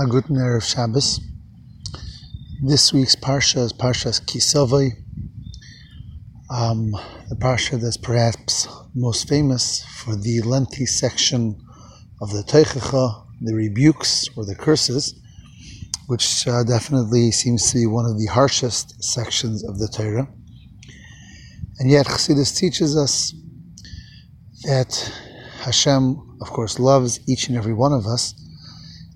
A guten Erev Shabbos. This week's Parsha is Parshas Ki Savo, um, the Parsha that's perhaps most famous for the lengthy section of the Tochacha, the rebukes or the curses, which uh, definitely seems to be one of the harshest sections of the Torah. And yet Chassidus teaches us that Hashem, of course, loves each and every one of us,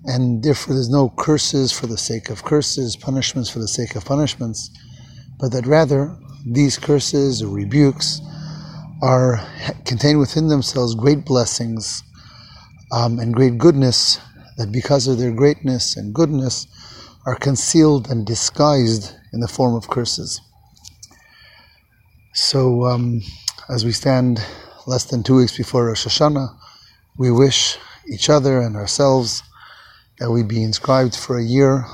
and therefore there's no curses for the sake of curses, punishments for the sake of punishments, but that rather these curses or rebukes are contained within themselves great blessings um, and great goodness that because of their greatness and goodness are concealed and disguised in the form of curses. So, um, as we stand less than two weeks before Rosh Hashanah, we wish each other and ourselves that we be inscribed for a year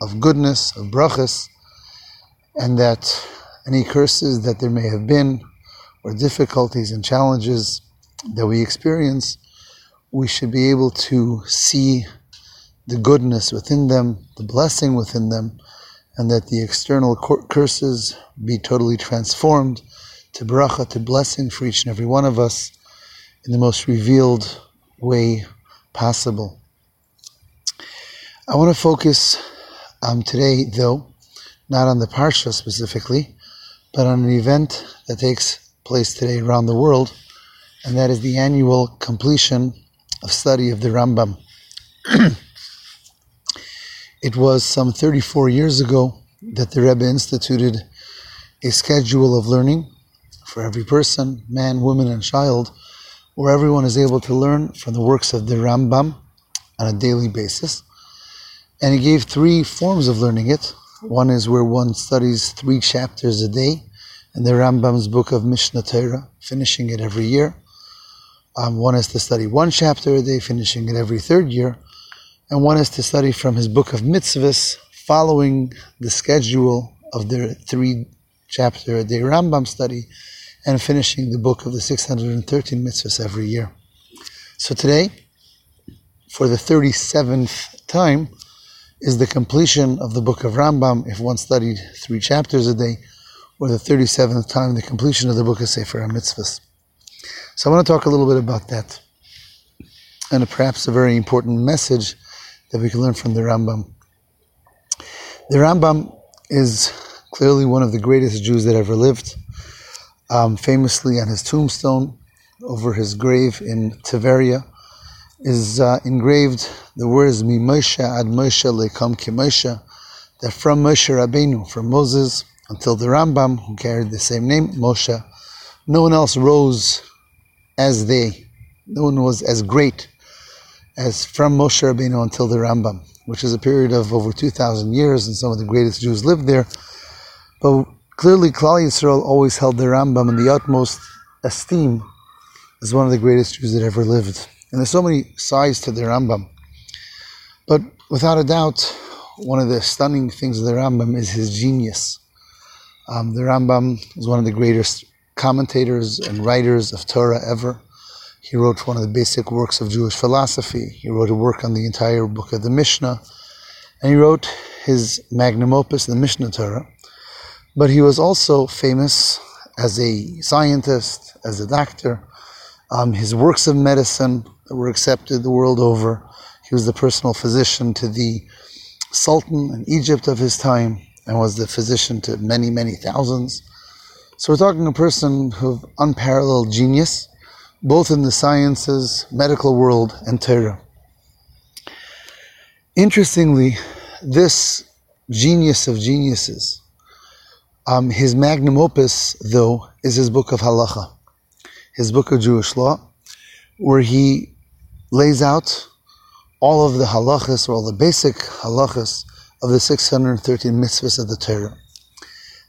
of goodness, of brachas, and that any curses that there may have been, or difficulties and challenges that we experience, we should be able to see the goodness within them, the blessing within them, and that the external curses be totally transformed to bracha, to blessing for each and every one of us in the most revealed way possible. I want to focus um, today, though, not on the Parsha specifically, but on an event that takes place today around the world, and that is the annual completion of study of the Rambam. it was some 34 years ago that the Rebbe instituted a schedule of learning for every person, man, woman, and child, where everyone is able to learn from the works of the Rambam on a daily basis. And he gave three forms of learning it. One is where one studies three chapters a day in the Rambam's book of Mishnah Torah, finishing it every year. Um, one is to study one chapter a day, finishing it every third year. And one is to study from his book of mitzvahs, following the schedule of the three chapter a day Rambam study, and finishing the book of the 613 mitzvahs every year. So today, for the 37th time, is the completion of the book of Rambam if one studied three chapters a day, or the 37th time the completion of the book of Sefer HaMitzvahs. So I want to talk a little bit about that, and perhaps a very important message that we can learn from the Rambam. The Rambam is clearly one of the greatest Jews that ever lived. Um, famously on his tombstone, over his grave in Tiberia, is uh, engraved the words Mi Moshe ad Moshe lekam ki Moshe, that from Moshe Rabbeinu, from Moses until the Rambam, who carried the same name, Moshe, no one else rose as they, no one was as great as from Moshe Rabbeinu until the Rambam, which is a period of over 2,000 years, and some of the greatest Jews lived there. But clearly, Klal Yisrael always held the Rambam in the utmost esteem as one of the greatest Jews that ever lived. And there's so many sides to the Rambam. But without a doubt, one of the stunning things of the Rambam is his genius. Um, the Rambam is one of the greatest commentators and writers of Torah ever. He wrote one of the basic works of Jewish philosophy. He wrote a work on the entire book of the Mishnah. And he wrote his magnum opus, the Mishnah Torah. But he was also famous as a scientist, as a doctor. Um, his works of medicine were accepted the world over. He was the personal physician to the Sultan in Egypt of his time and was the physician to many, many thousands. So we're talking a person of unparalleled genius, both in the sciences, medical world, and Torah. Interestingly, this genius of geniuses, um, his magnum opus, though, is his book of halacha, his book of Jewish law, where he lays out all of the halachas or all the basic halachas of the 613 mitzvahs of the Torah.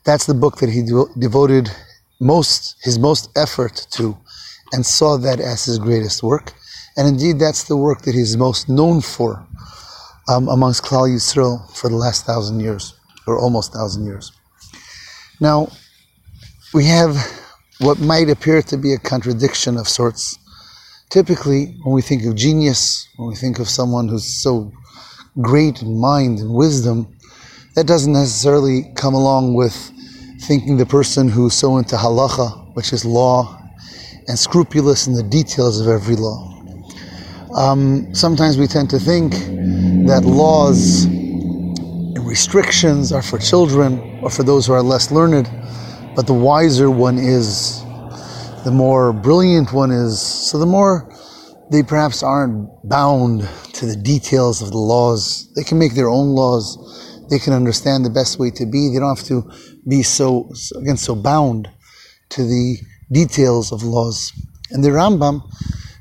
That's the book that he devoted most his most effort to and saw that as his greatest work. And indeed, that's the work that he's most known for um, amongst Klal Yisrael for the last thousand years, or almost thousand years. Now, we have what might appear to be a contradiction of sorts Typically, when we think of genius, when we think of someone who's so great in mind and wisdom, that doesn't necessarily come along with thinking the person who's so into halacha, which is law, and scrupulous in the details of every law. Um, sometimes we tend to think that laws and restrictions are for children or for those who are less learned, but the wiser one is, the more brilliant one is, so the more they perhaps aren't bound to the details of the laws. They can make their own laws. They can understand the best way to be. They don't have to be so, again, so bound to the details of laws. And the Rambam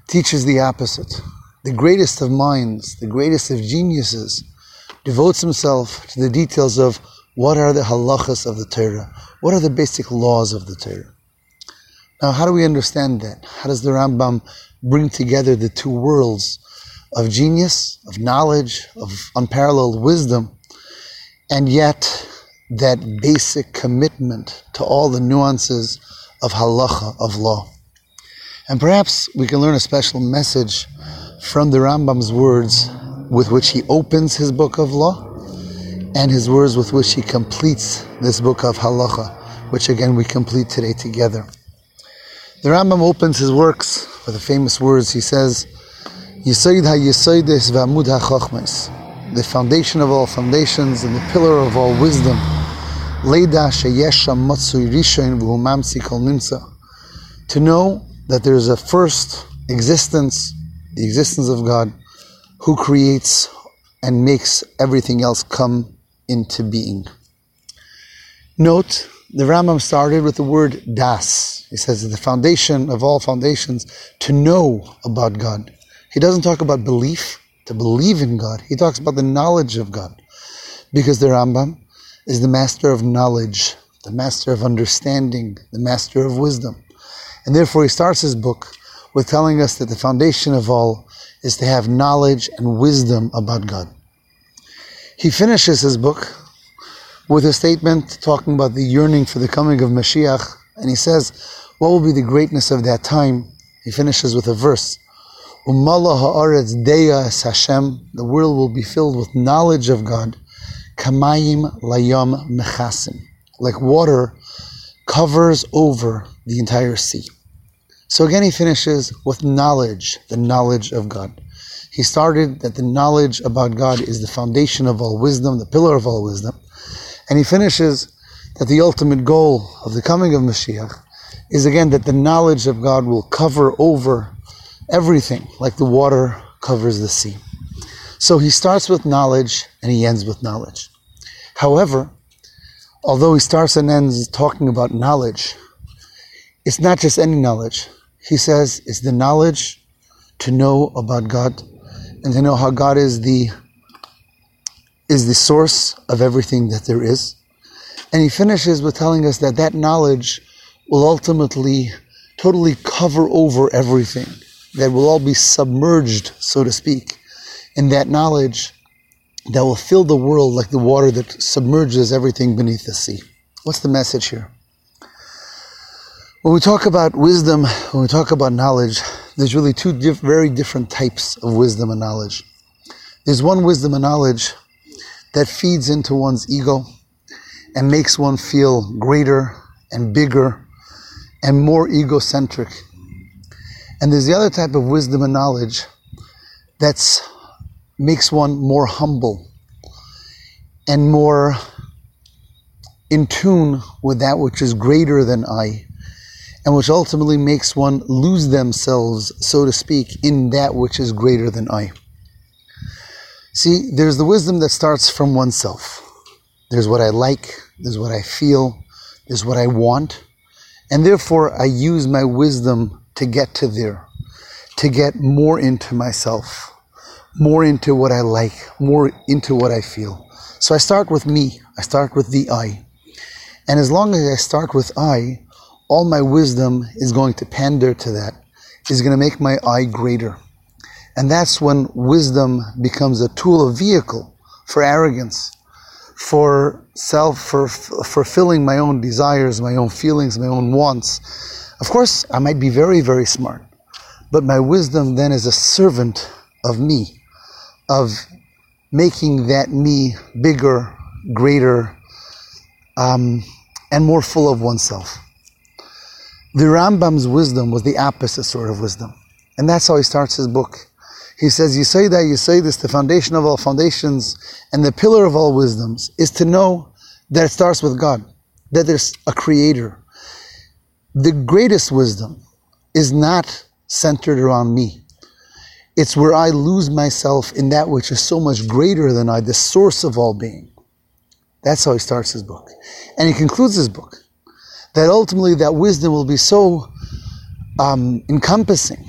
teaches the opposite. The greatest of minds, the greatest of geniuses, devotes himself to the details of what are the halachas of the Torah, what are the basic laws of the Torah. Now, how do we understand that? How does the Rambam bring together the two worlds of genius, of knowledge, of unparalleled wisdom, and yet that basic commitment to all the nuances of halacha, of law. And perhaps we can learn a special message from the Rambam's words with which he opens his book of law and his words with which he completes this book of halacha, which again we complete today together. The Rambam opens his works with the famous words. He says, Yisoid the foundation of all foundations and the pillar of all wisdom. Leida sheyesha matsui rishon v'humamsi kol nimsa. To know that there is a first existence, the existence of God, who creates and makes everything else come into being. Note the Rambam started with the word das. He says the foundation of all foundations to know about God. He doesn't talk about belief, to believe in God. He talks about the knowledge of God. Because the Rambam is the master of knowledge, the master of understanding, the master of wisdom. And therefore he starts his book with telling us that the foundation of all is to have knowledge and wisdom about God. He finishes his book with a statement talking about the yearning for the coming of Mashiach. And he says, What will be the greatness of that time? He finishes with a verse. Umala ha'aretz deya es Hashem. The world will be filled with knowledge of God. Kamayim layam mechasim. Like water covers over the entire sea. So again, he finishes with knowledge, the knowledge of God. He started that the knowledge about God is the foundation of all wisdom, the pillar of all wisdom. And he finishes that the ultimate goal of the coming of Mashiach is again that the knowledge of God will cover over everything like the water covers the sea. So he starts with knowledge and he ends with knowledge. However, although he starts and ends talking about knowledge, it's not just any knowledge. He says it's the knowledge to know about God and to know how God is the is the source of everything that there is. And he finishes with telling us that that knowledge will ultimately totally cover over everything, that will all be submerged, so to speak, in that knowledge that will fill the world like the water that submerges everything beneath the sea. What's the message here? When we talk about wisdom, when we talk about knowledge, there's really two diff- very different types of wisdom and knowledge. There's one wisdom and knowledge that feeds into one's ego and makes one feel greater and bigger and more egocentric. And there's the other type of wisdom and knowledge that makes one more humble and more in tune with that which is greater than I, and which ultimately makes one lose themselves, so to speak, in that which is greater than I. See, there's the wisdom that starts from oneself. There's what I like, there's what I feel, there's what I want, and therefore I use my wisdom to get to there, to get more into myself, more into what I like, more into what I feel. So I start with me, I start with the I. And as long as I start with I, all my wisdom is going to pander to that, is going to make my eye greater. And that's when wisdom becomes a tool, a vehicle for arrogance, for self, for fulfilling my own desires, my own feelings, my own wants. Of course, I might be very, very smart, but my wisdom then is a servant of me, of making that me bigger, greater, um, and more full of oneself. The Rambam's wisdom was the opposite sort of wisdom. And that's how he starts his book. He says, You say that, you say this, the foundation of all foundations and the pillar of all wisdoms is to know that it starts with God, that there's a creator. The greatest wisdom is not centered around me. It's where I lose myself in that which is so much greater than I, the source of all being. That's how he starts his book. And he concludes his book that ultimately that wisdom will be so um, encompassing,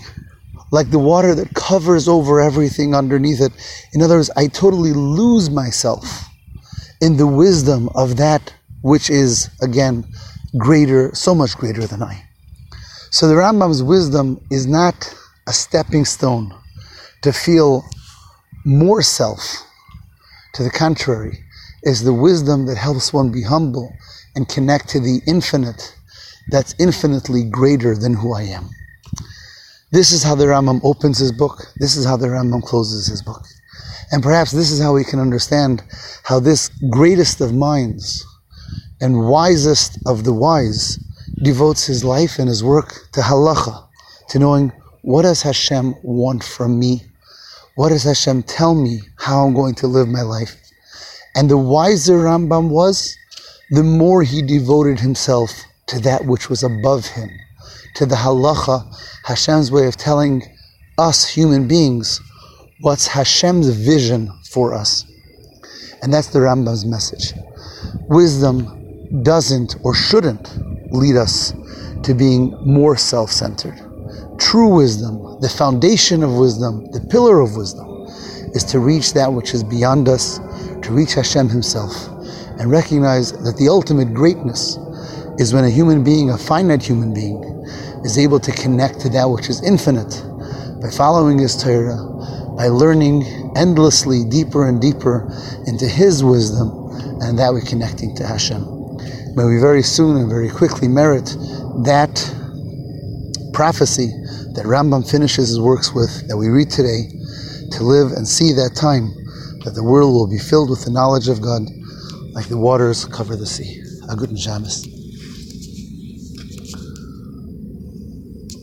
like the water that covers over everything underneath it. In other words, I totally lose myself in the wisdom of that which is, again, greater, so much greater than I. So the Rambam's wisdom is not a stepping stone to feel more self. To the contrary, is the wisdom that helps one be humble and connect to the infinite that's infinitely greater than who I am. This is how the Rambam opens his book. This is how the Rambam closes his book. And perhaps this is how we can understand how this greatest of minds and wisest of the wise devotes his life and his work to halacha, to knowing what does Hashem want from me? What does Hashem tell me how I'm going to live my life? And the wiser Rambam was, the more he devoted himself to that which was above him, to the halacha, Hashem's way of telling us human beings what's Hashem's vision for us. And that's the Rambam's message. Wisdom doesn't or shouldn't lead us to being more self centered. True wisdom, the foundation of wisdom, the pillar of wisdom, is to reach that which is beyond us, to reach Hashem Himself and recognize that the ultimate greatness is when a human being, a finite human being, is able to connect to that which is infinite by following his Torah, by learning endlessly deeper and deeper into his wisdom, and that we're connecting to Hashem. May we very soon and very quickly merit that prophecy that Rambam finishes his works with, that we read today, to live and see that time that the world will be filled with the knowledge of God like the waters cover the sea. A good Shabbos.